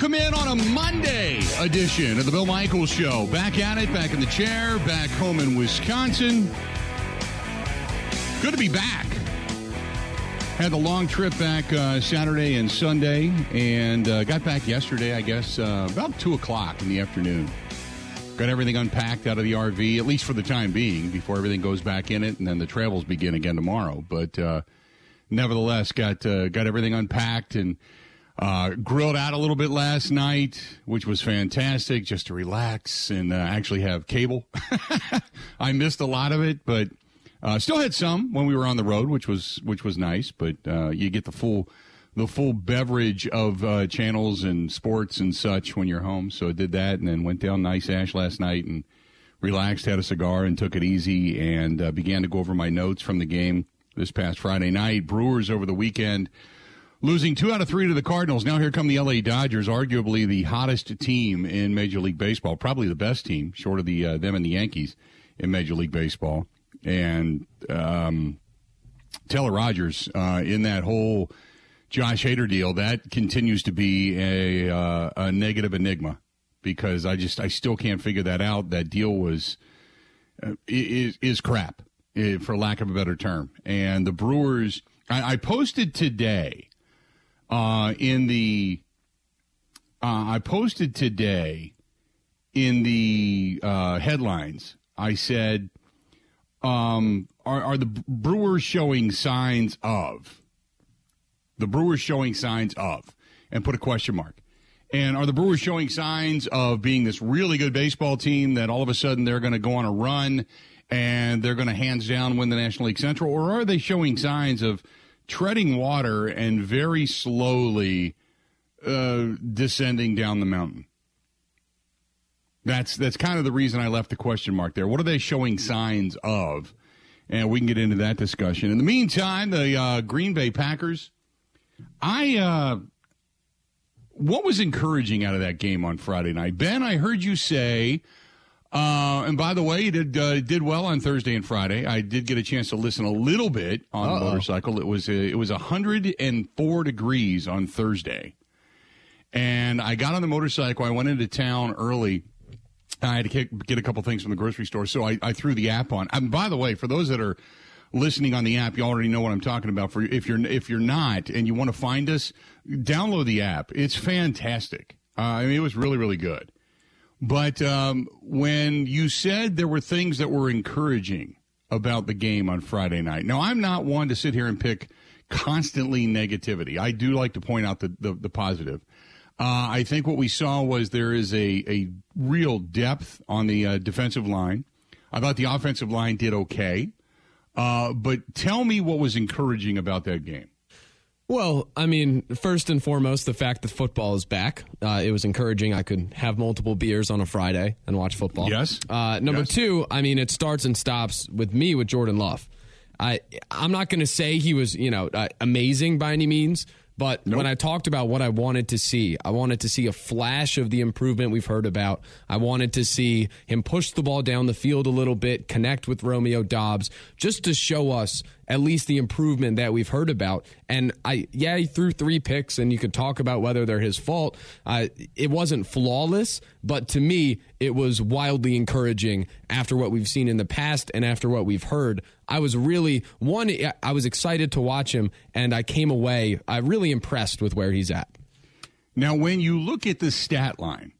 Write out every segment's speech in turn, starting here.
Welcome in on a Monday edition of the Bill Michaels Show. Back at it, back in the chair, back home in Wisconsin. Good to be back. Had the long trip back uh, Saturday and Sunday, and uh, got back yesterday, I guess, uh, about 2 o'clock in the afternoon. Got everything unpacked out of the RV, at least for the time being, before everything goes back in it, and then the travels begin again tomorrow. But uh, nevertheless, got uh, got everything unpacked and uh, grilled out a little bit last night, which was fantastic, just to relax and uh, actually have cable. I missed a lot of it, but uh, still had some when we were on the road, which was which was nice. But uh, you get the full the full beverage of uh, channels and sports and such when you're home. So I did that, and then went down Nice Ash last night and relaxed, had a cigar, and took it easy, and uh, began to go over my notes from the game this past Friday night. Brewers over the weekend losing two out of three to the Cardinals. Now here come the LA Dodgers, arguably the hottest team in Major League Baseball, probably the best team, short of the uh, them and the Yankees in Major League Baseball. And um, Taylor Rogers uh, in that whole Josh Hader deal that continues to be a uh, a negative enigma because I just I still can't figure that out. That deal was uh, is is crap, eh, for lack of a better term. And the Brewers, I, I posted today uh, in the uh, I posted today in the uh, headlines. I said, um, are, "Are the Brewers showing signs of?" The Brewers showing signs of, and put a question mark. And are the Brewers showing signs of being this really good baseball team that all of a sudden they're going to go on a run and they're going to hands down win the National League Central, or are they showing signs of treading water and very slowly uh, descending down the mountain. That's that's kind of the reason I left the question mark there. What are they showing signs of? And we can get into that discussion. In the meantime, the uh, Green Bay Packers. I uh, what was encouraging out of that game on Friday night, Ben? I heard you say uh, and by the way, he did uh, did well on Thursday and Friday. I did get a chance to listen a little bit on Uh-oh. the motorcycle. It was uh, it was hundred and four degrees on Thursday, and I got on the motorcycle. I went into town early. I had to get a couple things from the grocery store, so I, I threw the app on. And by the way, for those that are listening on the app, you already know what I'm talking about. For if you're if you're not and you want to find us, download the app. It's fantastic. Uh, I mean, it was really really good. But um, when you said there were things that were encouraging about the game on Friday night, now I'm not one to sit here and pick constantly negativity. I do like to point out the, the, the positive. Uh, I think what we saw was there is a, a real depth on the uh, defensive line. I thought the offensive line did okay. Uh, but tell me what was encouraging about that game. Well, I mean, first and foremost, the fact that football is back. Uh, it was encouraging. I could have multiple beers on a Friday and watch football. Yes. Uh, number yes. two, I mean, it starts and stops with me with Jordan Love. I I'm not going to say he was you know uh, amazing by any means, but nope. when I talked about what I wanted to see, I wanted to see a flash of the improvement we've heard about. I wanted to see him push the ball down the field a little bit, connect with Romeo Doubs, just to show us at least the improvement that we've heard about. And I, yeah, he threw three picks, and you could talk about whether they're his fault. Uh, it wasn't flawless, but to me, it was wildly encouraging after what we've seen in the past and after what we've heard. I was really one. I was excited to watch him, and I came away I really impressed with where he's at. Now, when you look at the stat line,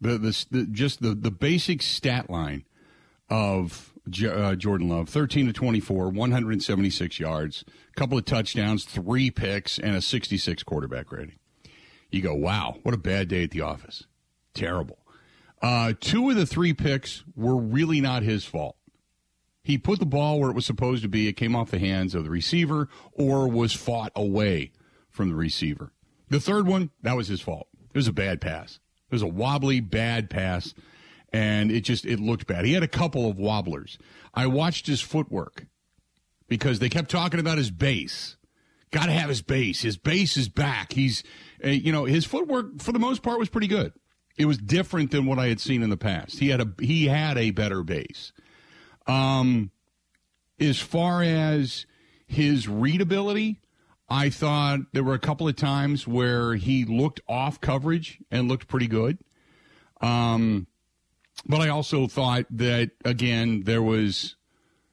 the the, the just the the basic stat line of uh, Jordan Love, thirteen to twenty four, one hundred and seventy six yards, a couple of touchdowns, three picks, and a sixty six quarterback rating. You go, wow, what a bad day at the office. Terrible. Uh, two of the three picks were really not his fault. He put the ball where it was supposed to be. It came off the hands of the receiver or was fought away from the receiver. The third one, that was his fault. It was a bad pass. It was a wobbly, bad pass, and it just it looked bad. He had a couple of wobblers. I watched his footwork because they kept talking about his base. Got to have his base. His base is back. He's, uh, you know, his footwork for the most part was pretty good. It was different than what I had seen in the past. He had a he had a better base. Um, as far as his readability, I thought there were a couple of times where he looked off coverage and looked pretty good. Um, but I also thought that again there was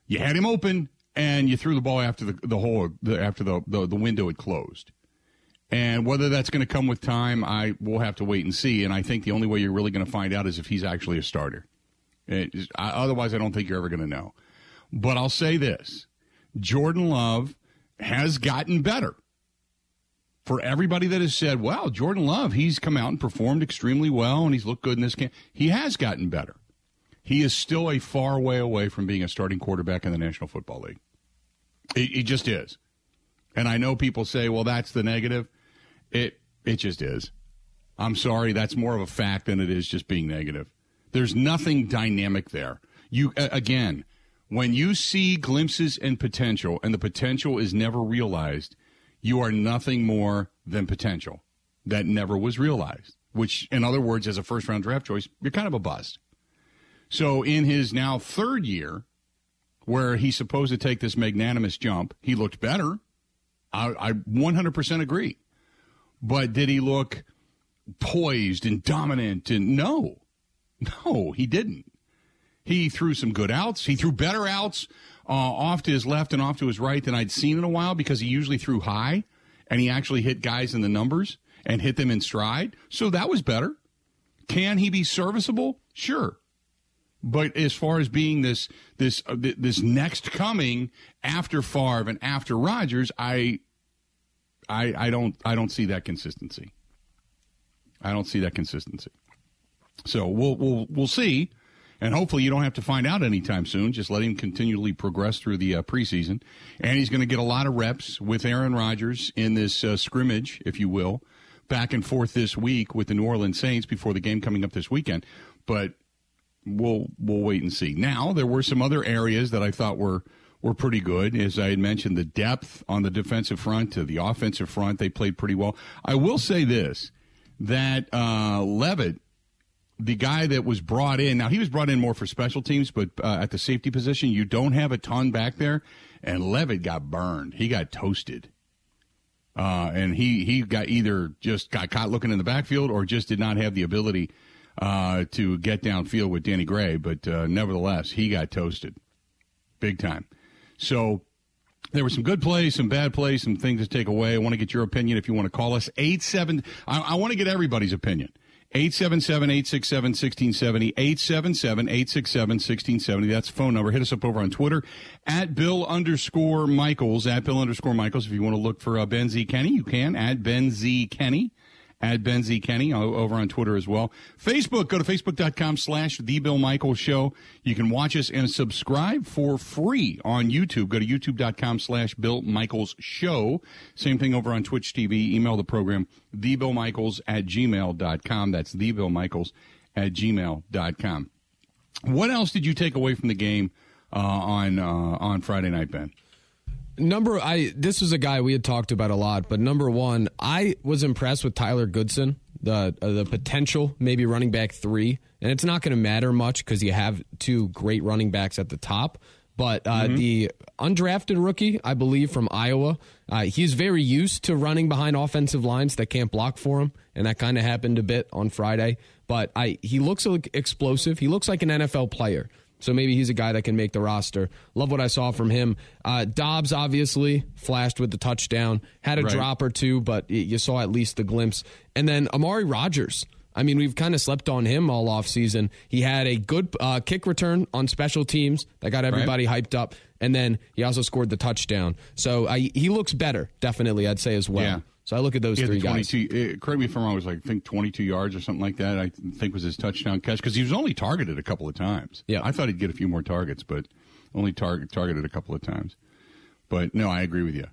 you had him open and you threw the ball after the the hole the, after the, the the window had closed. And whether that's going to come with time, I will have to wait and see. And I think the only way you're really going to find out is if he's actually a starter. Is, otherwise, I don't think you're ever going to know. But I'll say this Jordan Love has gotten better. For everybody that has said, well, Jordan Love, he's come out and performed extremely well and he's looked good in this game, he has gotten better. He is still a far way away from being a starting quarterback in the National Football League. He just is. And I know people say, well, that's the negative. It it just is. I'm sorry, that's more of a fact than it is just being negative. There's nothing dynamic there. You again, when you see glimpses and potential and the potential is never realized, you are nothing more than potential that never was realized. Which in other words as a first round draft choice, you're kind of a bust. So in his now third year where he's supposed to take this magnanimous jump, he looked better. I, I 100% agree. But did he look poised and dominant? And no, no, he didn't. He threw some good outs. He threw better outs uh, off to his left and off to his right than I'd seen in a while because he usually threw high and he actually hit guys in the numbers and hit them in stride. So that was better. Can he be serviceable? Sure. But as far as being this this uh, this next coming after Favre and after Rodgers, I I, I don't I don't see that consistency. I don't see that consistency. So we'll we'll we'll see, and hopefully you don't have to find out anytime soon. Just let him continually progress through the uh, preseason, and he's going to get a lot of reps with Aaron Rodgers in this uh, scrimmage, if you will, back and forth this week with the New Orleans Saints before the game coming up this weekend. But we'll we'll wait and see. Now there were some other areas that I thought were were pretty good. As I had mentioned, the depth on the defensive front to the offensive front, they played pretty well. I will say this that uh, Leavitt, the guy that was brought in, now he was brought in more for special teams, but uh, at the safety position, you don't have a ton back there. And Leavitt got burned. He got toasted. Uh, and he, he got either just got caught looking in the backfield or just did not have the ability uh, to get downfield with Danny Gray. But uh, nevertheless, he got toasted big time. So there were some good plays, some bad plays, some things to take away. I want to get your opinion if you want to call us. 87. I, I want to get everybody's opinion. 877 867 1670. 877 867 1670. That's phone number. Hit us up over on Twitter at Bill underscore Michaels. At Bill underscore Michaels. If you want to look for uh, Ben Z. Kenny, you can. At Ben Z. Kenny at Ben Z. Kenny over on Twitter as well. Facebook, go to facebook.com slash The Bill Michaels Show. You can watch us and subscribe for free on YouTube. Go to youtube.com slash Bill Michaels Show. Same thing over on Twitch TV. Email the program, thebillmichaels at gmail.com. That's thebillmichaels at gmail.com. What else did you take away from the game uh, on uh, on Friday night, Ben? Number I this was a guy we had talked about a lot, but number one, I was impressed with Tyler Goodson, the uh, the potential maybe running back three, and it's not going to matter much because you have two great running backs at the top. But uh, mm-hmm. the undrafted rookie, I believe from Iowa, uh, he's very used to running behind offensive lines that can't block for him, and that kind of happened a bit on Friday. But I he looks explosive. He looks like an NFL player. So maybe he's a guy that can make the roster. Love what I saw from him. Uh, Doubs obviously flashed with the touchdown, had a right. drop or two, but you saw at least the glimpse. And then Amari Rogers. I mean, we've kind of slept on him all off season. He had a good uh, kick return on special teams that got everybody right. hyped up, and then he also scored the touchdown. So uh, he looks better, definitely. I'd say as well. Yeah. So I look at those three guys. Uh, correct me if I'm wrong. It was like I think 22 yards or something like that. I think was his touchdown catch because he was only targeted a couple of times. Yeah, I thought he'd get a few more targets, but only target targeted a couple of times. But no, I agree with you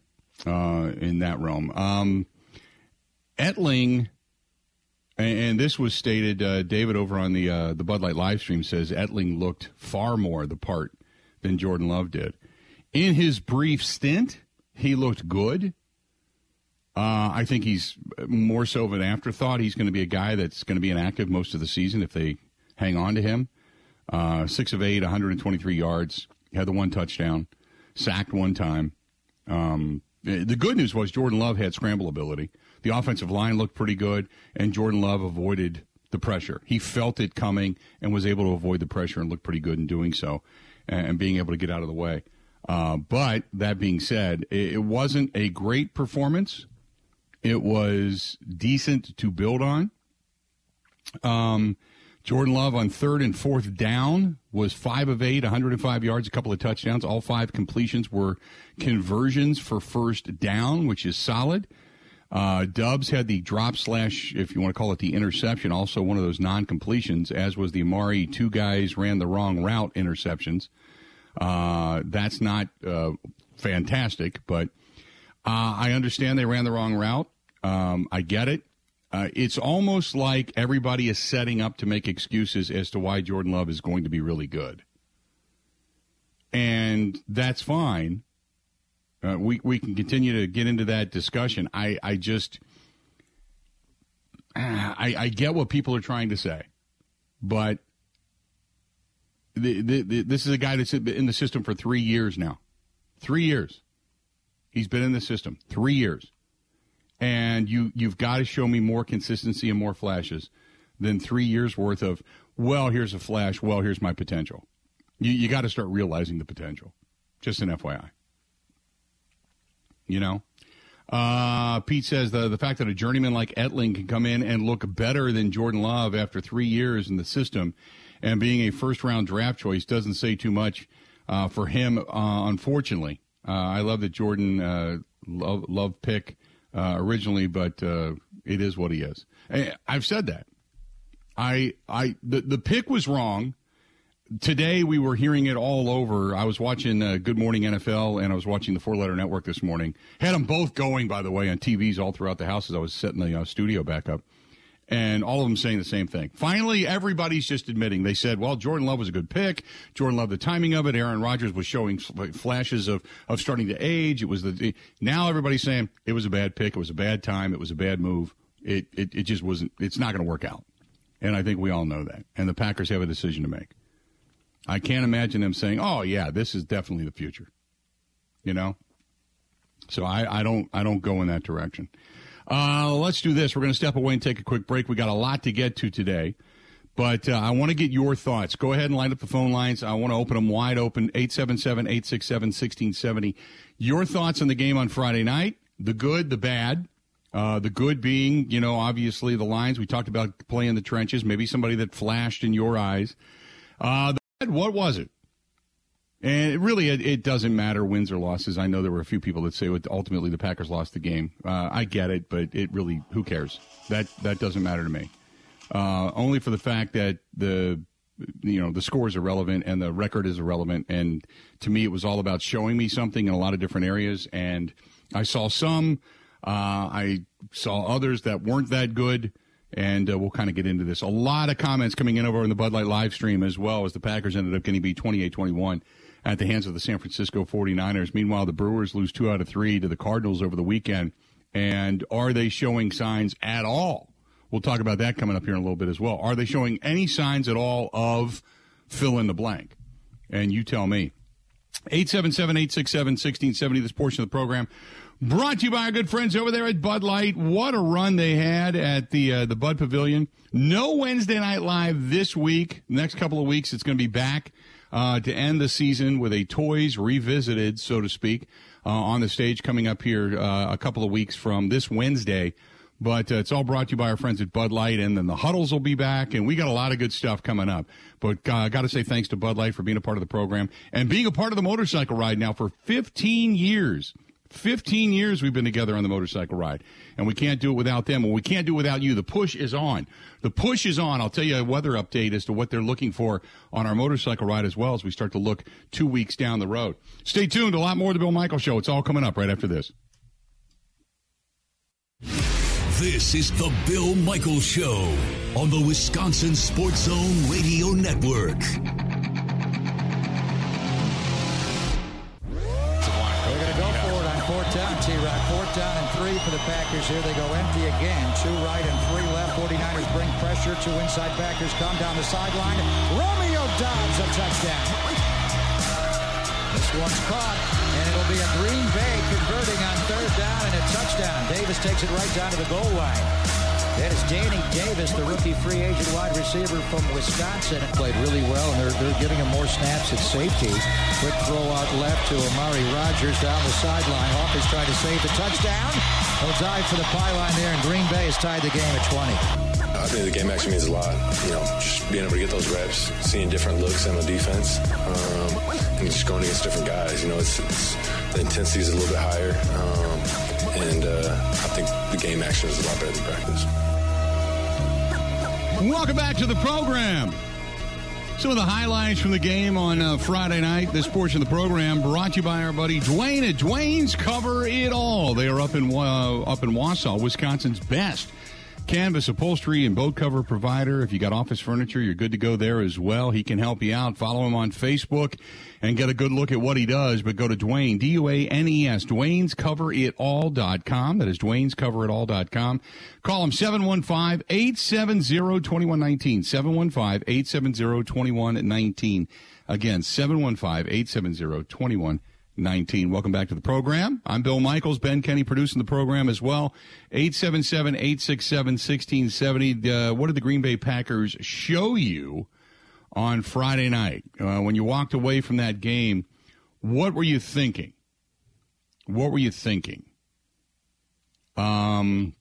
uh, in that realm. Um, Etling, and, and, this was stated. Uh, David over on the uh, the Bud Light live stream says Etling looked far more the part than Jordan Love did. In his brief stint, he looked good uh, I think he's more so of an afterthought. He's going to be a guy that's going to be inactive most of the season if they hang on to him. Uh, six of eight, 123 yards, had the one touchdown, sacked one time. Um, Uh, the good news was Jordan Love had scramble ability. The offensive line looked pretty good, and Jordan Love avoided the pressure. He felt it coming and was able to avoid the pressure and look pretty good in doing so and being able to get out of the way. Uh, but that being said, it, wasn't a great performance. It was decent to build on. Um, Jordan Love on third and fourth down was five of eight, 105 yards, a couple of touchdowns. All five completions were conversions for first down, which is solid. Uh, Doubs had the drop slash, if you want to call it the interception, also one of those non completions, as was the Amari two guys ran the wrong route interceptions. Uh, that's not uh, fantastic, but uh, I understand they ran the wrong route. Um, I get it. Uh, it's almost like everybody is setting up to make excuses as to why Jordan Love is going to be really good. And that's fine. Uh, we, we can continue to get into that discussion. I, I just, I, I get what people are trying to say, but the, the, the, this is a guy that's in the system for three years now. Three years. He's been in the system three years, and you you've got to show me more consistency and more flashes than three years worth of. Well, here's a flash. Well, here's my potential. You you got to start realizing the potential. Just an FYI. You know. Uh, Pete says the the fact that a journeyman like Etling can come in and look better than Jordan Love after three years in the system and being a first round draft choice doesn't say too much uh, for him, uh, unfortunately. Uh, I love that Jordan uh, love, love pick uh, originally, but uh, it is what he is. I've said that. I I the the pick was wrong. Today we were hearing it all over. I was watching Good Morning NFL and I was watching the Four Letter Network this morning. Had them both going, by the way, on TVs all throughout the house as I was setting the studio back up and all of them saying the same thing. Finally, everybody's just admitting. They said, well, Jordan Love was a good pick. Jordan loved the timing of it. Aaron Rodgers was showing flashes of, of starting to age. It was the, now everybody's saying it was a bad pick. It was a bad time. It was a bad move. It, it, it just wasn't, it's not going to work out. And I think we all know that. And the Packers have a decision to make. I can't imagine them saying, oh, yeah, this is definitely the future. You know? So I, I don't, I don't go in that direction. Uh, let's do this. We're going to step away and take a quick break. We got a lot to get to today. But uh, I want to get your thoughts. Go ahead and light up the phone lines. I want to open them wide open 877 867 1670. Your thoughts on the game on Friday night the good, the bad. Uh, the good being, you know, obviously the lines. We talked about playing the trenches, maybe somebody that flashed in your eyes. Uh, the bad, what was it? And it really, it, it, doesn't matter wins or losses. I know there were a few people that say ultimately the Packers lost the game. Uh, I get it, but it really, who cares? That that doesn't matter to me. Uh, only for the fact that the you know the score is irrelevant and the record is irrelevant. And to me, it was all about showing me something in a lot of different areas. And I saw some, uh, I saw others that weren't that good and uh, we'll kind of get into this. A lot of comments coming in over in the Bud Light live stream as well as the Packers ended up getting beat 28 21 at the hands of the San Francisco 49ers. Meanwhile, the Brewers lose two out of three to the Cardinals over the weekend. And are they showing signs at all? We'll talk about that coming up here in a little bit as well. Are they showing any signs at all of fill in the blank? And you tell me. 877 867 1670, this portion of the program. Brought to you by our good friends over there at Bud Light. What a run they had at the uh, the Bud Pavilion. No Wednesday Night Live this week. Next couple of weeks, it's going to be back uh, to end the season with a Toys revisited, so to speak, uh, on the stage coming up here uh, a couple of weeks from this Wednesday. But uh, it's all brought to you by our friends at Bud Light, and then the huddles will be back, and we got a lot of good stuff coming up. But uh, got to say thanks to Bud Light for being a part of the program and being a part of the motorcycle ride now for 15 years. 15 years we've been together on the motorcycle ride, and we can't do it without them, and we can't do it without you. The push is on. The push is on. I'll tell you a weather update as to what they're looking for on our motorcycle ride as well as we start to look two weeks down the road. Stay tuned. A lot more of the Bill Michael Show. It's all coming up right after this. This is the Bill Michael Show on the Wisconsin Sports Zone Radio Network. T-Rock. Fourth down and three for the Packers here. They go empty again. Two right and three left. 49ers bring pressure. Two inside backers come down the sideline. Romeo Doubs a touchdown. This one's caught, and it'll be a Green Bay converting on third down and a touchdown. Davis takes it right down to the goal line. That is Danny Davis, the rookie free agent wide receiver from Wisconsin. Played really well, and they're, they're giving him more snaps at safety. Quick throw out left to Amari Rogers down the sideline. Hawkins trying to save the touchdown. He'll dive for the pylon there, and Green Bay has tied the game at 20. I think the game actually means a lot. You know, just being able to get those reps, seeing different looks on the defense, um, and just going against different guys. You know, it's, it's the intensity is a little bit higher, um, and uh, I think the game action is a lot better than practice. Welcome back to the program. Some of the highlights from the game on uh, Friday night. This portion of the program brought to you by our buddy Duane at Duane's Cover It All. They are up in uh, up in Wausau, Wisconsin's best canvas upholstery and boat cover provider. If you got office furniture, you're good to go there as well. He can help you out. Follow him on Facebook and get a good look at what he does. But go to Duane, D U A N E S, Duane's Cover It All.com. That is Duane's Cover It All.com. Call him 715 870 2119. 715 870 2119. Again, 715 870 2119. 19. Welcome back to the program. I'm Bill Michaels. Ben Kenny producing the program as well. 877 867 1670. Uh, what did the Green Bay Packers show you on Friday night? Uh, when you walked away from that game, what were you thinking? What were you thinking? Um,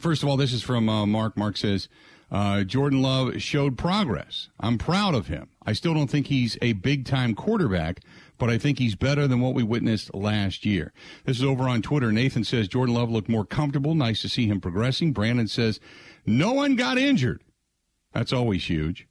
first of all, this is from uh, Mark. Mark says, uh, Jordan Love showed progress. I'm proud of him. I still don't think he's a big time quarterback, but I think he's better than what we witnessed last year. This is over on Twitter. Nathan says Jordan Love looked more comfortable. Nice to see him progressing. Brandon says no one got injured. That's always huge.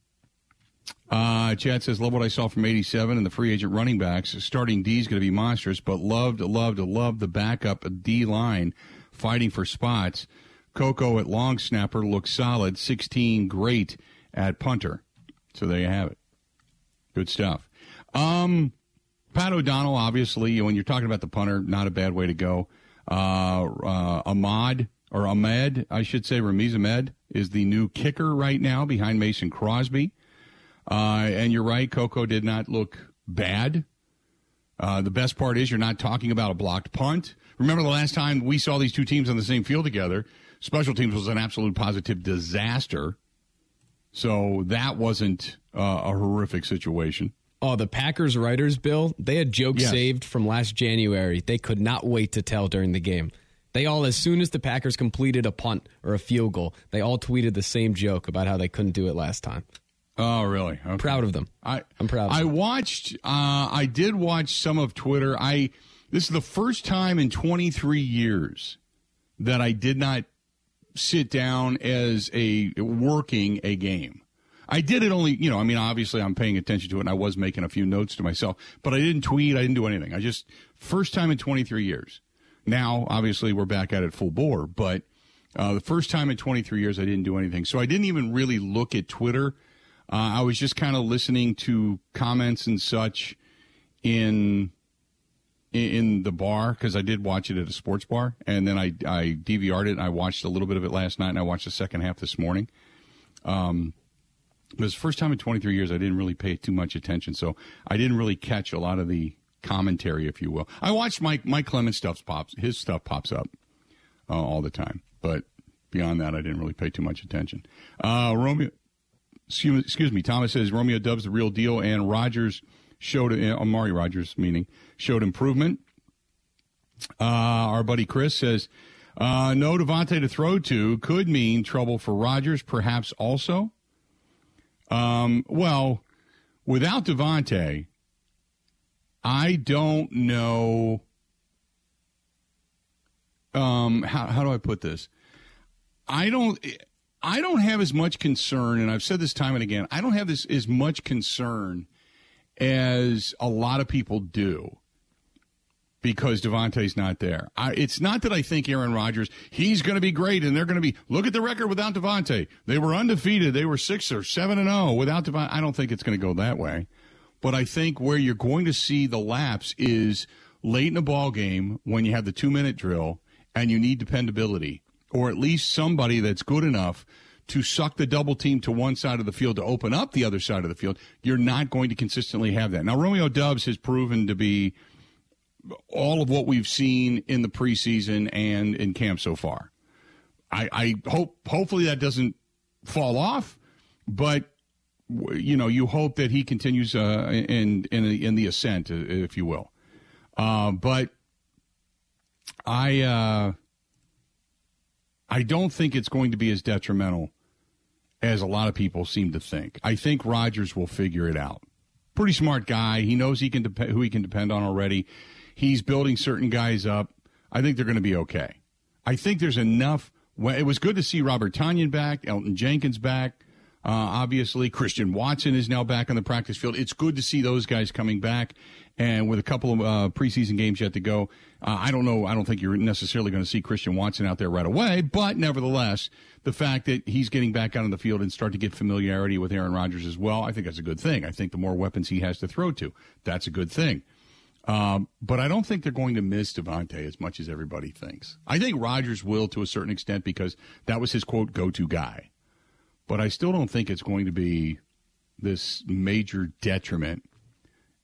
Uh, Chad says, love what I saw from 87 and the free agent running backs. Starting D is going to be monstrous, but loved, loved, loved the backup D line fighting for spots. Coco at long snapper looks solid. 16 great at punter. So there you have it. Good stuff. Um, Pat O'Donnell, obviously, when you're talking about the punter, not a bad way to go. Uh, uh, Ahmad, or Ahmed, I should say, Ramiz Ahmed is the new kicker right now behind Mason Crosby. Uh, and you're right, Coco did not look bad. Uh, the best part is you're not talking about a blocked punt. Remember the last time we saw these two teams on the same field together? Special teams was an absolute positive disaster. So that wasn't uh, a horrific situation. Oh, the Packers writers, Bill, they had jokes yes. saved from last January. They could not wait to tell during the game. They all, as soon as the Packers completed a punt or a field goal, they all tweeted the same joke about how they couldn't do it last time. Oh, really? Okay. Proud of them. I, I'm proud. I them. watched. Uh, I did watch some of Twitter. I. This is the first time in 23 years that I did not sit down as a working a game. I did it only, you know, I mean, obviously I'm paying attention to it and I was making a few notes to myself, but I didn't tweet. I didn't do anything. I just, first time in 23 years. Now, obviously we're back at it full bore, but uh, the first time in 23 years I didn't do anything. So I didn't even really look at Twitter. Uh, I was just kind of listening to comments and such in in the bar because I did watch it at a sports bar, and then I I DVR'd it and I watched a little bit of it last night, and I watched the second half this morning. Um, it was the first time in 23 years I didn't really pay too much attention, so I didn't really catch a lot of the commentary, if you will. I watched Mike Mike Clemens stuff pops his stuff pops up uh, all the time, but beyond that, I didn't really pay too much attention. Uh, Romeo, excuse, excuse me, Thomas says Romeo Doubs the real deal, and Rogers showed uh, Amari Rogers meaning showed improvement. Uh, our buddy Chris says. Uh, no Davante to throw to could mean trouble for Rodgers, perhaps also. Um, well, without Davante, I don't know. Um, how how do I put this? I don't. I don't have as much concern, and I've said this time and again. I don't have this as much concern as a lot of people do because Davante's not there. I, it's not that I think Aaron Rodgers, he's going to be great and they're going to be, look at the record without Davante. They were undefeated. They were six or seven and oh without Davante. I don't think it's going to go that way. But I think where you're going to see the lapse is late in a ball game when you have the two minute drill and you need dependability or at least somebody that's good enough to suck the double team to one side of the field to open up the other side of the field, you're not going to consistently have that. Now, Romeo Doubs has proven to be all of what we've seen in the preseason and in camp so far. I, I hope, hopefully, that doesn't fall off, but you know, you hope that he continues uh, in in in the ascent, if you will. Uh, but I uh, I don't think it's going to be as detrimental as a lot of people seem to think. I think Rodgers will figure it out. Pretty smart guy. He knows he can dep- who he can depend on already. He's building certain guys up. I think they're going to be okay. I think there's enough. It was good to see Robert Tonyan back, Elgton Jenkins back. Uh, obviously, Christian Watson is now back on the practice field. It's good to see those guys coming back, and with a couple of uh, preseason games yet to go, uh, I don't know. I don't think you're necessarily going to see Christian Watson out there right away, but nevertheless, the fact that he's getting back out on the field and start to get familiarity with Aaron Rodgers as well, I think that's a good thing. I think the more weapons he has to throw to, that's a good thing. Um, but I don't think they're going to miss Davante as much as everybody thinks. I think Rodgers will to a certain extent because that was his quote go to guy but I still don't think it's going to be this major detriment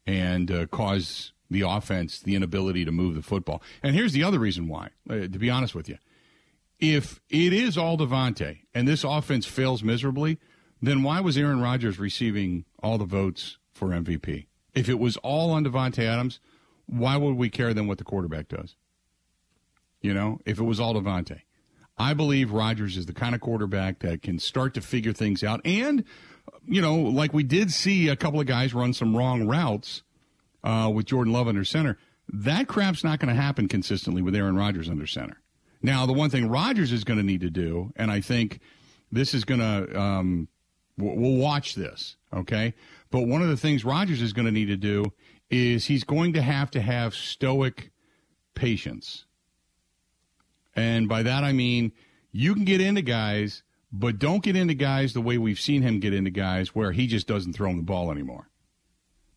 and uh, cause the offense the inability to move the football. And here's the other reason why, uh, to be honest with you. If it is all Davante and this offense fails miserably, then why was Aaron Rodgers receiving all the votes for MVP? If it was all on Davante Adams, why would we care then what the quarterback does? You know, if it was all Davante, I believe Rodgers is the kind of quarterback that can start to figure things out. And, you know, like we did see a couple of guys run some wrong routes uh, with Jordan Love under center. That crap's not going to happen consistently with Aaron Rodgers under center. Now, the one thing Rodgers is going to need to do, and I think this is going to, um, we'll watch this, okay? But one of the things Rodgers is going to need to do is he's going to have to have stoic patience and by that I mean you can get into guys, but don't get into guys the way we've seen him get into guys where he just doesn't throw him the ball anymore.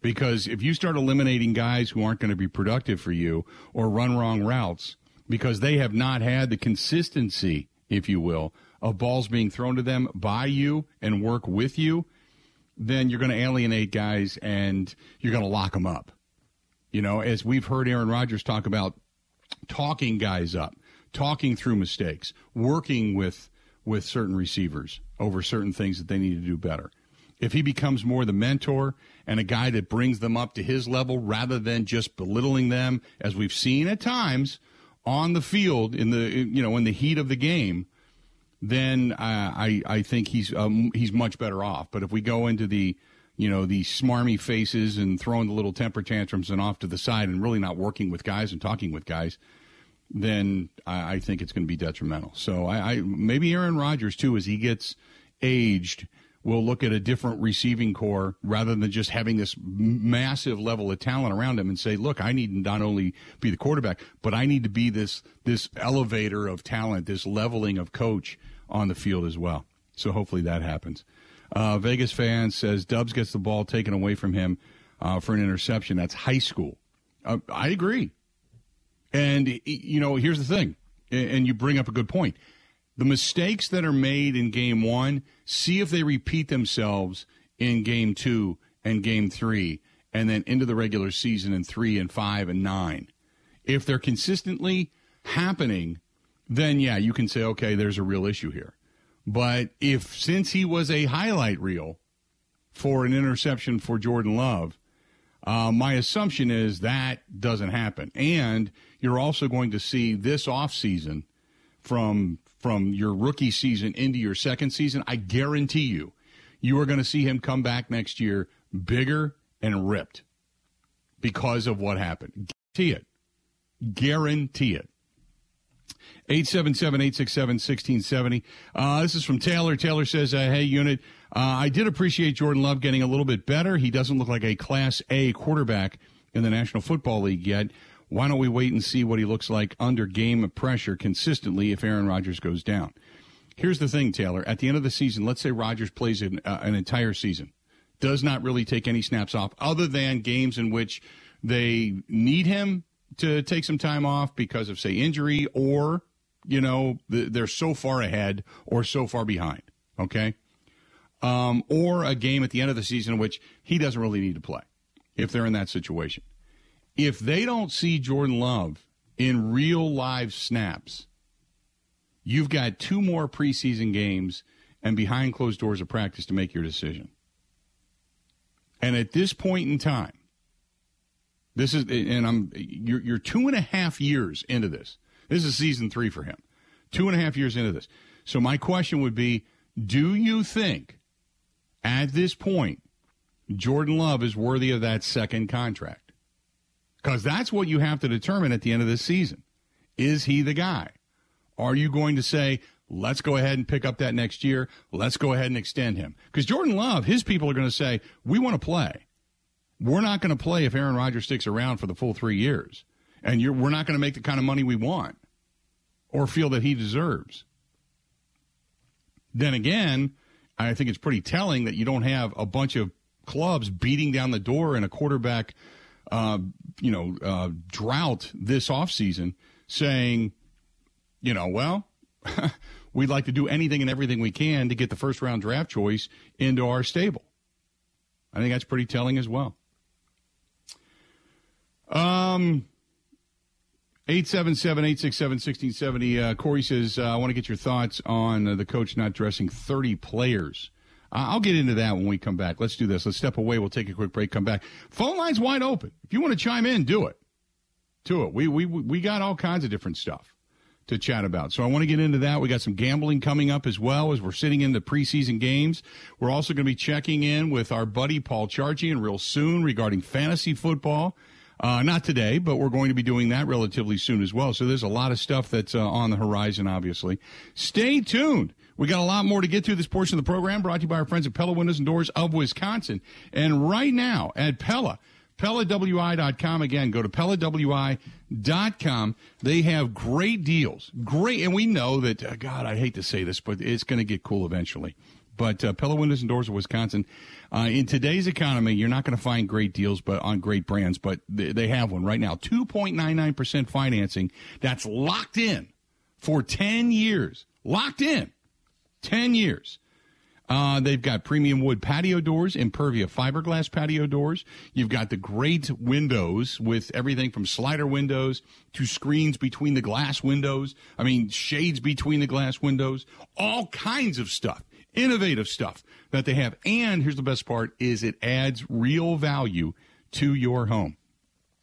Because if you start eliminating guys who aren't going to be productive for you or run wrong routes because they have not had the consistency, if you will, of balls being thrown to them by you and work with you, then you're going to alienate guys and you're going to lock them up. You know, as we've heard Aaron Rodgers talk about talking guys up talking through mistakes, working with with certain receivers over certain things that they need to do better. If he becomes more the mentor and a guy that brings them up to his level rather than just belittling them, as we've seen at times on the field in the you know in the heat of the game, then I I think he's um, he's much better off. But if we go into the you know the smarmy faces and throwing the little temper tantrums and off to the side and really not working with guys and talking with guys, then I, I think it's going to be detrimental. So I, I maybe Aaron Rodgers too, as he gets aged, will look at a different receiving core rather than just having this massive level of talent around him and say, "Look, I need not only be the quarterback, but I need to be this this elevator of talent, this leveling of coach on the field as well." So hopefully that happens. Uh, Vegas fan says Doubs gets the ball taken away from him uh, for an interception. That's high school. Uh, I agree. And, you know, here's the thing, and you bring up a good point. The mistakes that are made in game one, see if they repeat themselves in game two and game three, and then into the regular season in three and five and nine. If they're consistently happening, then yeah, you can say, okay, there's a real issue here. But if since he was a highlight reel for an interception for Jordan Love, uh, my assumption is that doesn't happen. And you're also going to see this offseason from from your rookie season into your second season. I guarantee you, you are going to see him come back next year bigger and ripped because of what happened. Guarantee it. Guarantee it. 877-867-1670. Uh, this is from Taylor. Taylor says, uh, hey, unit, uh, I did appreciate Jordan Love getting a little bit better. He doesn't look like a Class A quarterback in the National Football League yet. Why don't we wait and see what he looks like under game pressure consistently if Aaron Rodgers goes down? Here's the thing, Taylor. At the end of the season, let's say Rodgers plays an, uh, an entire season, does not really take any snaps off other than games in which they need him to take some time off because of, say, injury or, you know, they're so far ahead or so far behind. Okay, um, or a game at the end of the season in which he doesn't really need to play if they're in that situation. If they don't see Jordan Love in real live snaps, you've got two more preseason games and behind closed doors of practice to make your decision. And at this point in time, this is, and I'm, you're, you're two and a half years into this. This is season three for him. Two and a half years into this. So my question would be, do you think at this point Jordan Love is worthy of that second contract? Because that's what you have to determine at the end of this season. Is he the guy? Are you going to say, let's go ahead and pick up that next year? Let's go ahead and extend him? Because Jordan Love, his people are going to say, we want to play. We're not going to play if Aaron Rodgers sticks around for the full three years. And we're not going to make the kind of money we want or feel that he deserves. Then again, I think it's pretty telling that you don't have a bunch of clubs beating down the door in a quarterback, uh, you know, uh, drought this offseason saying, you know, well, we'd like to do anything and everything we can to get the first round draft choice into our stable. I think that's pretty telling as well. Um, 877 867 1670. Uh, Corey says, uh, I want to get your thoughts on uh, the coach not dressing 30 players. I'll get into that when we come back. Let's do this. Let's step away. We'll take a quick break, come back. Phone line's wide open. If you want to chime in, do it. Do it. We, we, we got all kinds of different stuff to chat about. So I want to get into that. We got some gambling coming up as well as we're sitting in the preseason games. We're also going to be checking in with our buddy Paul Charchian real soon regarding fantasy football. Uh, not today, but we're going to be doing that relatively soon as well. So there's a lot of stuff that's uh, on the horizon, obviously. Stay tuned. We got a lot more to get to this portion of the program brought to you by our friends at Pella Windows and Doors of Wisconsin. And right now at Pella, PellaWI.com. Again, go to PellaWI.com. They have great deals. Great. And we know that, uh, God, I hate to say this, but it's going to get cool eventually. But uh, Pella Windows and Doors of Wisconsin, uh, in today's economy, you're not going to find great deals, but on great brands. But they, they have one right now, 2.99 percent financing. That's locked in for 10 years. Locked in, 10 years. Uh, they've got premium wood patio doors, Impervia fiberglass patio doors. You've got the great windows with everything from slider windows to screens between the glass windows. I mean, shades between the glass windows. All kinds of stuff, innovative stuff that they have. And here's the best part is it adds real value to your home.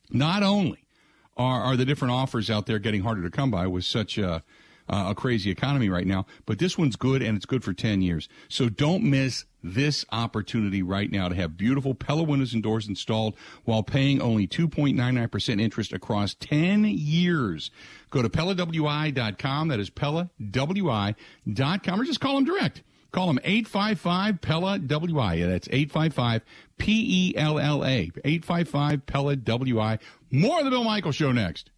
Not only are, are the different offers out there getting harder to come by with such a uh, a crazy economy right now. But this one's good, and it's good for 10 years. So don't miss this opportunity right now to have beautiful Pella windows and doors installed while paying only 2.99% interest across 10 years. Go to PellaWI.com. That is PellaWI.com. Or just call them direct. Call them 855 Pella WI. That's 855 P E L L A. 855 Pella WI. More of the Bill Michael Show next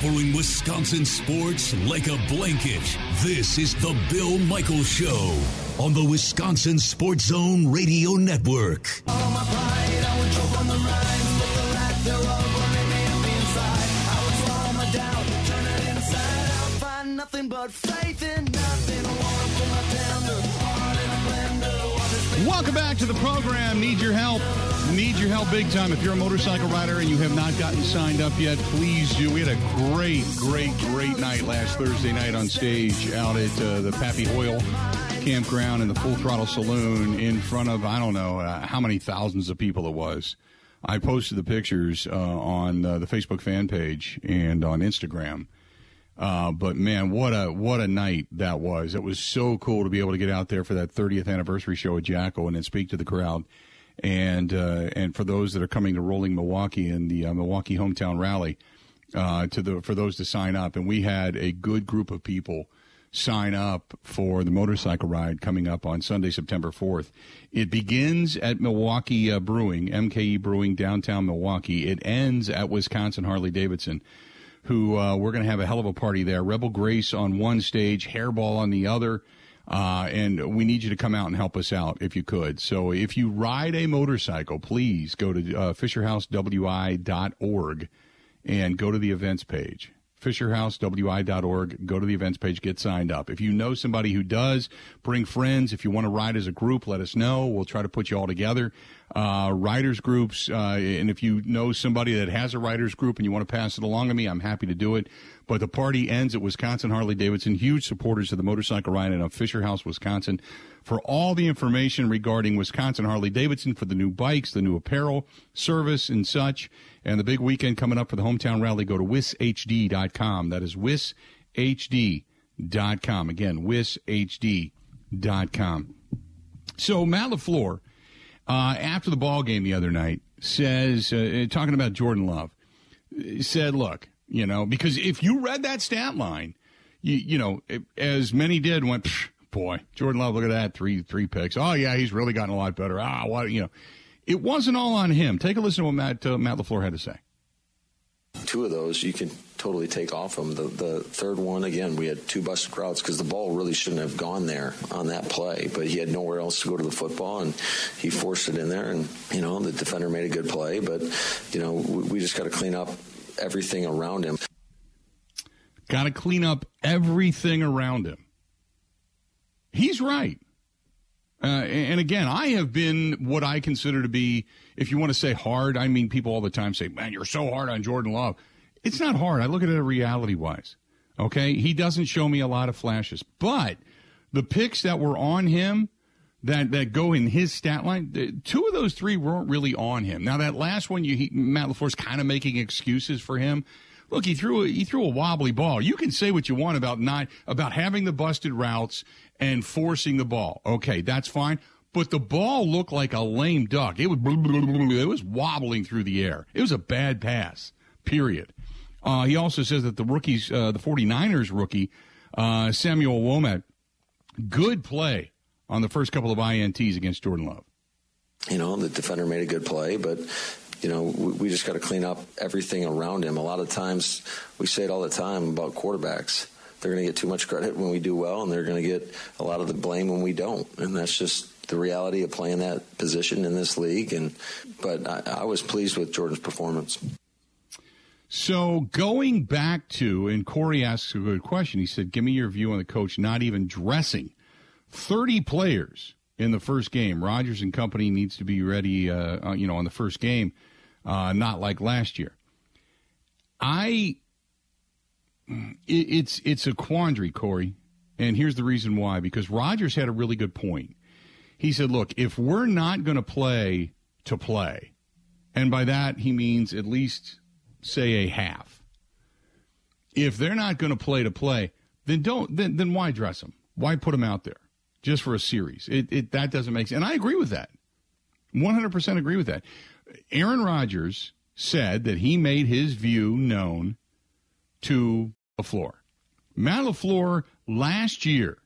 covering Wisconsin sports like a blanket. This is the Bill Michaels Show on the Wisconsin Sports Zone Radio Network. nothing but faith in nothing. Welcome back to the program. Need your help. Need your help big time. If you're a motorcycle rider and you have not gotten signed up yet, please do. We had a great, great, great night last Thursday night on stage out at uh, the Pappy Hoel campground in the Full Throttle Saloon in front of, I don't know uh, how many thousands of people it was. I posted the pictures uh, on uh, the Facebook fan page and on Instagram. Uh, but man, what a what a night that was! It was so cool to be able to get out there for that 30th anniversary show at Jackyl and then speak to the crowd. And uh, and for those that are coming to Rolling Milwaukee and the uh, Milwaukee Hometown Rally, uh, to the for those to sign up, and we had a good group of people sign up for the motorcycle ride coming up on Sunday, September 4th. It begins at Milwaukee uh, Brewing, MKE Brewing, downtown Milwaukee. It ends at Wisconsin Harley Davidson who uh, we're going to have a hell of a party there. Rebel Grace on one stage, Hairball on the other. Uh, and we need you to come out and help us out if you could. So if you ride a motorcycle, please go to uh, FisherHouseWI.org and go to the events page. FisherHouseWI.org. Go to the events page, get signed up. If you know somebody who does, bring friends. If you want to ride as a group, let us know. We'll try to put you all together. Uh, riders groups, uh, and if you know somebody that has a riders group and you want to pass it along to me, I'm happy to do it. But the party ends at Wisconsin Harley Davidson. Huge supporters of the motorcycle ride and of Fisher House, Wisconsin. For all the information regarding Wisconsin Harley Davidson for the new bikes, the new apparel, service, and such, and the big weekend coming up for the hometown rally, go to wishd.com. That is wishd.com. Again, wishd.com. So Matt LaFleur, uh, after the ball game the other night, says, uh, talking about Jordan Love, said, look, you know, because if you read that stat line, you, you know, as many did, went, boy, Jordan Love, look at that, three three picks. Oh yeah, he's really gotten a lot better. Ah, what you know, it wasn't all on him. Take a listen to what Matt uh, Matt LaFleur had to say. Two of those you can totally take off him. The, the third one, again, we had two busted routes because the ball really shouldn't have gone there on that play, but he had nowhere else to go to the football, and he forced it in there. And, you know, the defender made a good play, but, you know, we, we just got to clean up everything around him. Got to clean up everything around him. He's right. Uh, and again, I have been what I consider to be, if you want to say hard, I mean, people all the time say, man, you're so hard on Jordan Love. It's not hard. I look at it reality wise. Okay. He doesn't show me a lot of flashes, but the picks that were on him that, that go in his stat line, two of those three weren't really on him. Now, that last one, you, he, Matt LaFleur's kind of making excuses for him. Look, he threw a, he threw a wobbly ball. You can say what you want about not about having the busted routes and forcing the ball. Okay, that's fine. But the ball looked like a lame duck. It was it was wobbling through the air. It was a bad pass. Period. Uh, he also says that the rookies, uh, the 49ers rookie, uh, Samuel Womack, good play on the first couple of INTs against Jordan Love. You know, the defender made a good play, but you know, we, we just got to clean up everything around him. A lot of times, we say it all the time about quarterbacks. They're going to get too much credit when we do well, and they're going to get a lot of the blame when we don't. And that's just the reality of playing that position in this league. And but I, I was pleased with Jordan's performance. So going back to, and Corey asks a good question. He said, "Give me your view on the coach not even dressing thirty players in the first game. Rodgers and company needs to be ready, uh, uh you know, on the first game." uh, not like last year. I, it, it's it's a quandary, Corey, and here's the reason why. Because Rodgers had a really good point. He said, "Look, if we're not going to play to play, and by that he means at least say a half. If they're not going to play to play, then don't then then why dress them? Why put them out there just for a series? It, it that doesn't make sense. And I agree with that. 100% agree with that. Aaron Rodgers said that he made his view known to LaFleur. Matt LaFleur last year,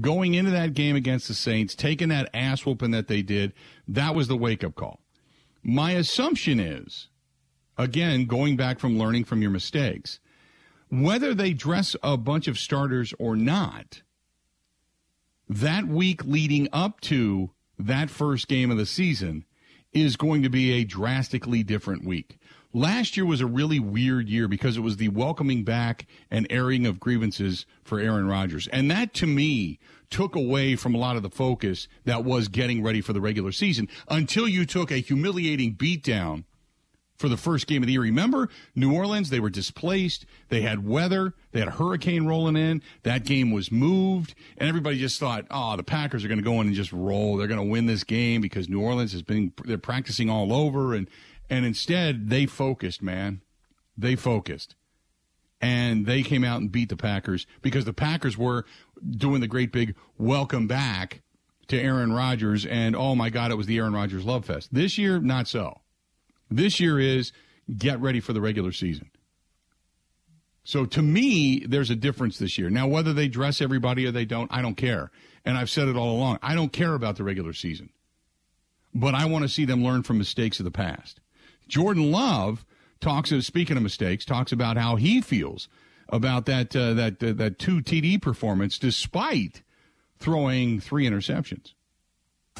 going into that game against the Saints, taking that ass whooping that they did, that was the wake up call. My assumption is, again, going back from learning from your mistakes, whether they dress a bunch of starters or not, that week leading up to that first game of the season, is going to be a drastically different week. Last year was a really weird year because it was the welcoming back and airing of grievances for Aaron Rodgers. And that to me took away from a lot of the focus that was getting ready for the regular season until you took a humiliating beatdown for the first game of the year. Remember, New Orleans, they were displaced. They had weather. They had a hurricane rolling in. That game was moved. And everybody just thought, oh, the Packers are going to go in and just roll. They're going to win this game because New Orleans has been, they're practicing all over. And, and instead, they focused, man. They focused. And they came out and beat the Packers because the Packers were doing the great big welcome back to Aaron Rodgers. And oh my God, it was the Aaron Rodgers love fest. This year, not so. This year is get ready for the regular season. So to me, there's a difference this year. Now, whether they dress everybody or they don't, I don't care. And I've said it all along. I don't care about the regular season. But I want to see them learn from mistakes of the past. Jordan Love talks, of speaking of mistakes, talks about how he feels about that, uh, that, uh, that two TD performance despite throwing three interceptions.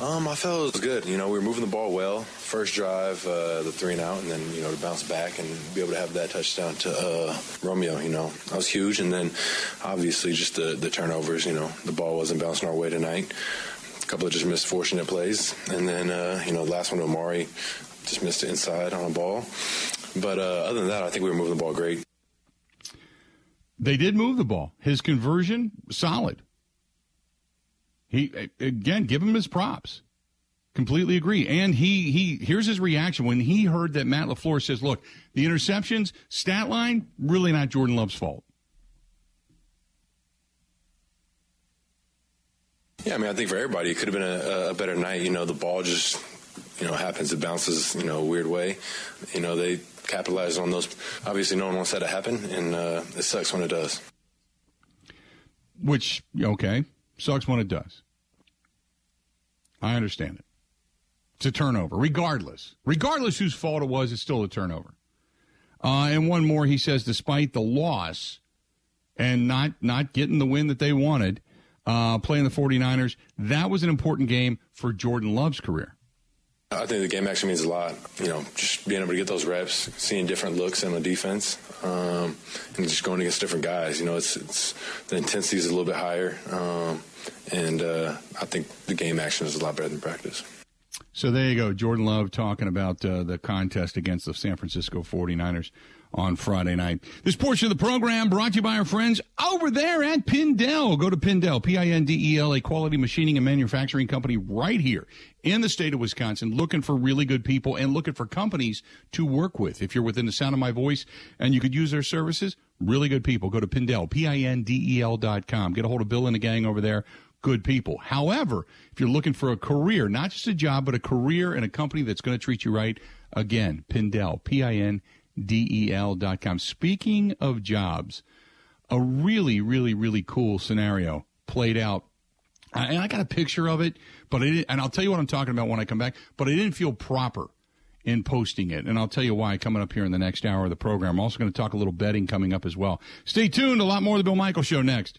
Um, I felt it was good. You know, we were moving the ball well. First drive, uh, the three and out, and then you know to bounce back and be able to have that touchdown to uh, Romeo. You know, that was huge. And then obviously just the, the turnovers. You know, the ball wasn't bouncing our way tonight. A couple of just misfortunate plays, and then uh, you know the last one to Amari just missed it inside on a ball. But uh, other than that, I think we were moving the ball great. They did move the ball. His conversion solid. He again, give him his props. Completely agree. And he he here's his reaction when he heard that Matt LaFleur says, "Look, the interceptions stat line really not Jordan Love's fault." Yeah, I mean, I think for everybody, it could have been a, a better night. You know, the ball just you know happens. It bounces, you know, a weird way. You know, they capitalize on those. Obviously, no one wants that to happen, and uh, it sucks when it does. Which okay, sucks when it does. I understand it. It's a turnover, regardless. Regardless whose fault it was, it's still a turnover. Uh, and one more, he says, despite the loss and not not getting the win that they wanted, uh, playing the 49ers, that was an important game for Jordan Love's career. I think the game actually means a lot. You know, just being able to get those reps, seeing different looks in the defense, um, and just going against different guys. You know, it's, it's the intensity is a little bit higher, um, and uh, I think the game action is a lot better than practice. So there you go, Jordan Love talking about uh, the contest against the San Francisco 49ers on Friday night. This portion of the program brought to you by our friends over there at Pindel. Go to Pindel, P-I-N-D-E-L, a quality machining and manufacturing company right here in the state of Wisconsin, looking for really good people and looking for companies to work with. If you're within the sound of my voice and you could use their services, really good people. Go to Pindel, P-I-N-D-E-L dot com. Get a hold of Bill and the gang over there good people. However, if you're looking for a career, not just a job, but a career in a company that's going to treat you right, again, Pindel, P I N D E L dot com. Speaking of jobs, a really, really, really cool scenario played out. And I got a picture of it, but I didn't, and I'll tell you what I'm talking about when I come back, but I didn't feel proper in posting it. And I'll tell you why coming up here in the next hour of the program. I'm also going to talk a little betting coming up as well. Stay tuned. A lot more of the Bill Michael Show next.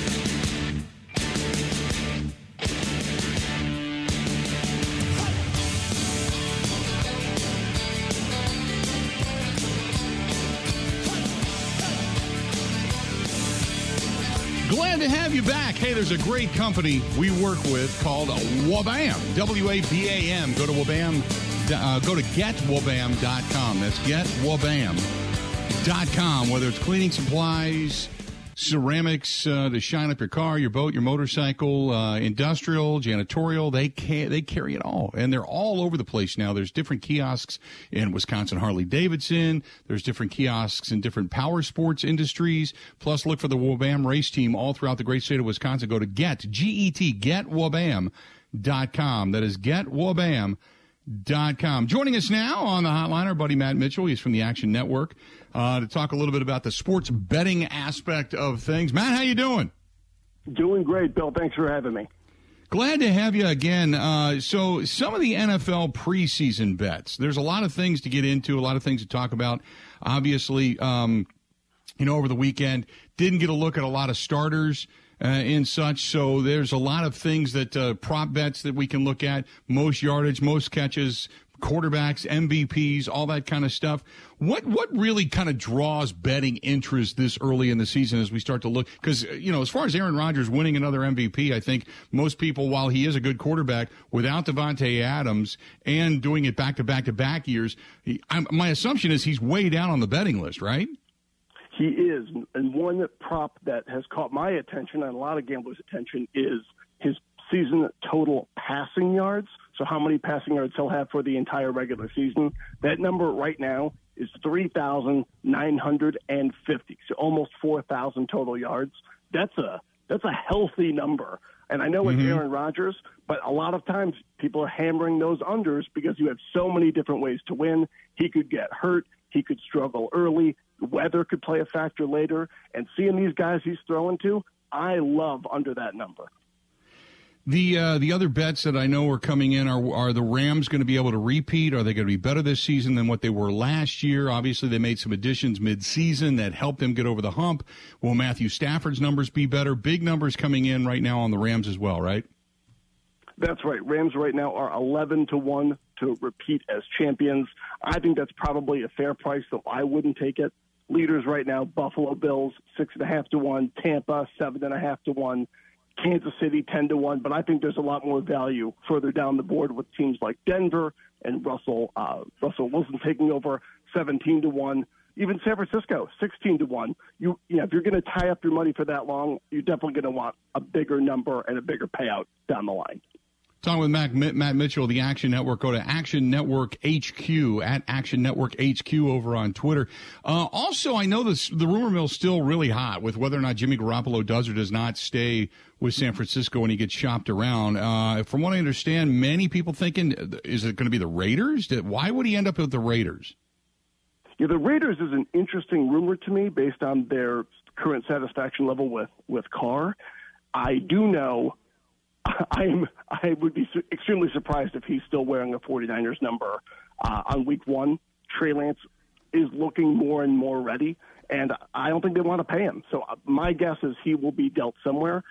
Glad to have you back. Hey, there's a great company we work with called Wabam. W A B A M. Go to Wabam. Uh, go to getwabam.com. That's getwabam.com. Whether it's cleaning supplies, ceramics uh, to shine up your car, your boat, your motorcycle, uh, industrial, janitorial. They can they carry it all, and they're all over the place now. There's different kiosks in Wisconsin Harley Davidson. There's different kiosks in different power sports industries. Plus, look for the Wabam race team all throughout the great state of Wisconsin. Go to get g e t getwabam.com. That is getwabam.com. Joining us now on the hotline, our buddy Matt Mitchell. He's from the Action Network uh, to talk a little bit about the sports betting aspect of things. Matt, how you doing? Doing great, Bill. Thanks for having me. Glad to have you again. Uh, so, some of the NFL preseason bets. There's a lot of things to get into, a lot of things to talk about. Obviously, um, you know, over the weekend, didn't get a look at a lot of starters. Uh, and such. So there's a lot of things that uh, prop bets that we can look at: most yardage, most catches, quarterbacks, MVPs, all that kind of stuff. What what really kind of draws betting interest this early in the season as we start to look? Because you know, as far as Aaron Rodgers winning another MVP, I think most people, while he is a good quarterback, without Davante Adams and doing it back to back to back years, he, my assumption is he's way down on the betting list, right? He is, and one prop that has caught my attention and a lot of gamblers' attention is his season total passing yards. So how many passing yards he'll have for the entire regular season? That number right now is 3,950. So almost 4,000 total yards. That's a that's a healthy number. And I know it's mm-hmm. Aaron Rodgers, but a lot of times people are hammering those unders because you have so many different ways to win. He could get hurt. He could struggle early. Weather could play a factor later. And seeing these guys he's throwing to, I love under that number. The uh, the other bets that I know are coming in are are the Rams going to be able to repeat? Are they going to be better this season than what they were last year? Obviously, they made some additions mid-season that helped them get over the hump. Will Matthew Stafford's numbers be better? Big numbers coming in right now on the Rams as well, right? That's right. Rams right now are 11 to 1 to repeat as champions. I think that's probably a fair price, though I wouldn't take it. Leaders right now Buffalo Bills, 6.5 to 1, Tampa, 7.5 to 1, Kansas City, 10 to 1. But I think there's a lot more value further down the board with teams like Denver and Russell, uh, Russell Wilson taking over 17 to 1 even San Francisco, 16 to 1. You, you know, if you're going to tie up your money for that long, you're definitely going to want a bigger number and a bigger payout down the line. Talking with Matt, Matt Mitchell, the Action Network. Go to Action Network HQ at Action Network HQ over on Twitter. Uh, also, I know this, the rumor mill's still really hot with whether or not Jimmy Garoppolo does or does not stay with San Francisco when he gets shopped around. Uh, from what I understand, many people thinking, is it going to be the Raiders? Why would he end up with the Raiders? Yeah, the Raiders is an interesting rumor to me based on their current satisfaction level with, with Carr. I do know I'm I would be su- extremely surprised if he's still wearing a 49ers number uh, on week one. Trey Lance is looking more and more ready, and I don't think they want to pay him. So uh, my guess is he will be dealt somewhere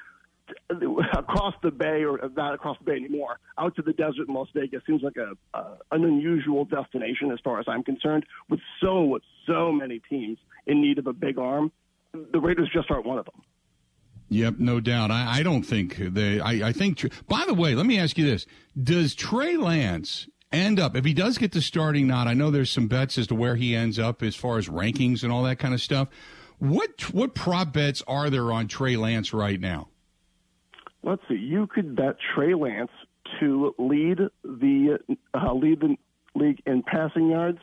across the bay, or not across the bay anymore, out to the desert in Las Vegas. Seems like a uh, an unusual destination as far as I'm concerned, with so so many teams in need of a big arm. The Raiders just aren't one of them. Yep, no doubt. I, I don't think they. I, I think. By the way, let me ask you this: Does Trey Lance end up if he does get the starting nod? I know there's some bets as to where he ends up as far as rankings and all that kind of stuff. What what prop bets are there on Trey Lance right now? Let's see. You could bet Trey Lance to lead the uh, lead the league in passing yards.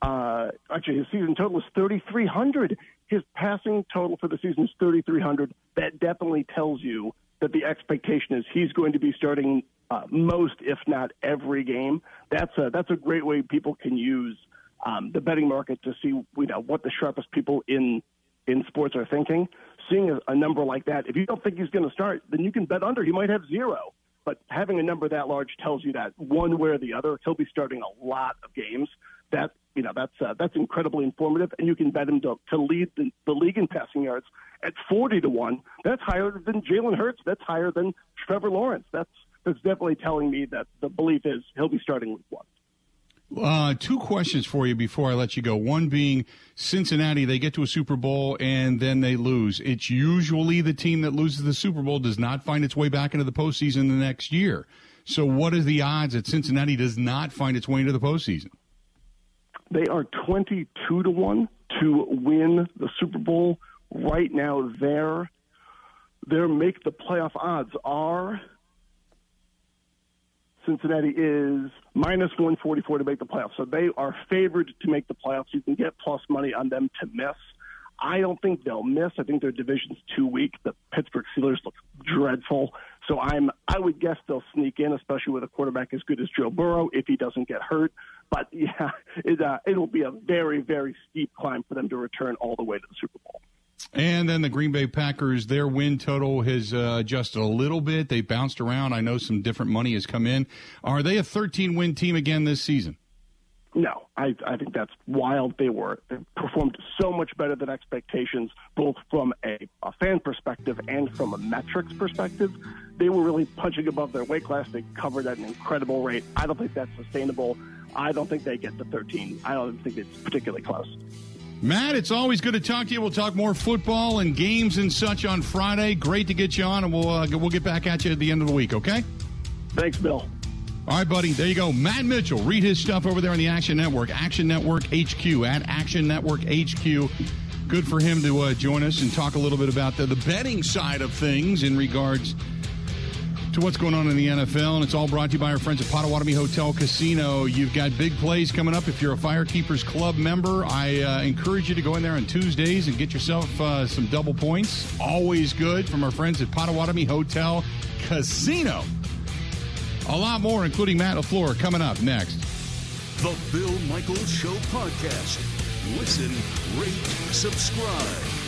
Uh, actually, his season total is 3,300. His passing total for the season is 3,300. That definitely tells you that the expectation is he's going to be starting uh, most, if not every game. That's a that's a great way people can use um, the betting market to see you know what the sharpest people in in sports are thinking. Seeing a, a number like that, if you don't think he's going to start, then you can bet under. He might have zero. But having a number that large tells you that one way or the other, he'll be starting a lot of games. That you know that's uh, that's incredibly informative, and you can bet him to, to lead the, the league in passing yards at forty to one. That's higher than Jalen Hurts. That's higher than Trevor Lawrence. That's that's definitely telling me that the belief is he'll be starting week one. Uh, two questions for you before I let you go. One being Cincinnati, they get to a Super Bowl and then they lose. It's usually the team that loses the Super Bowl does not find its way back into the postseason the next year. So, what are the odds that Cincinnati does not find its way into the postseason? They are 22 to 1 to win the Super Bowl. Right now, their, their make the playoff odds are Cincinnati is minus 144 to make the playoffs. So they are favored to make the playoffs. You can get plus money on them to miss. I don't think they'll miss. I think their division's too weak. The Pittsburgh Steelers look dreadful. So I'm I would guess they'll sneak in, especially with a quarterback as good as Joe Burrow if he doesn't get hurt. But yeah, it uh, it'll be a very very steep climb for them to return all the way to the Super Bowl. And then the Green Bay Packers, their win total has uh, adjusted a little bit. They bounced around. I know some different money has come in. Are they a 13 win team again this season? No, I, I think that's wild. They were they performed so much better than expectations, both from a, a fan perspective and from a metrics perspective. They were really punching above their weight class. They covered at an incredible rate. I don't think that's sustainable. I don't think they get to 13. I don't think it's particularly close. Matt, it's always good to talk to you. We'll talk more football and games and such on Friday. Great to get you on, and we'll uh, we'll get back at you at the end of the week. Okay? Thanks, Bill. All right, buddy. There you go. Matt Mitchell. Read his stuff over there on the Action Network. Action Network HQ at Action Network HQ. Good for him to uh, join us and talk a little bit about the, the betting side of things in regards to what's going on in the NFL. And it's all brought to you by our friends at Potawatomi Hotel Casino. You've got big plays coming up. If you're a Firekeepers Club member, I uh, encourage you to go in there on Tuesdays and get yourself uh, some double points. Always good from our friends at Potawatomi Hotel Casino. A lot more, including Matt LaFleur, coming up next. The Bill Michaels Show Podcast. Listen, rate, subscribe.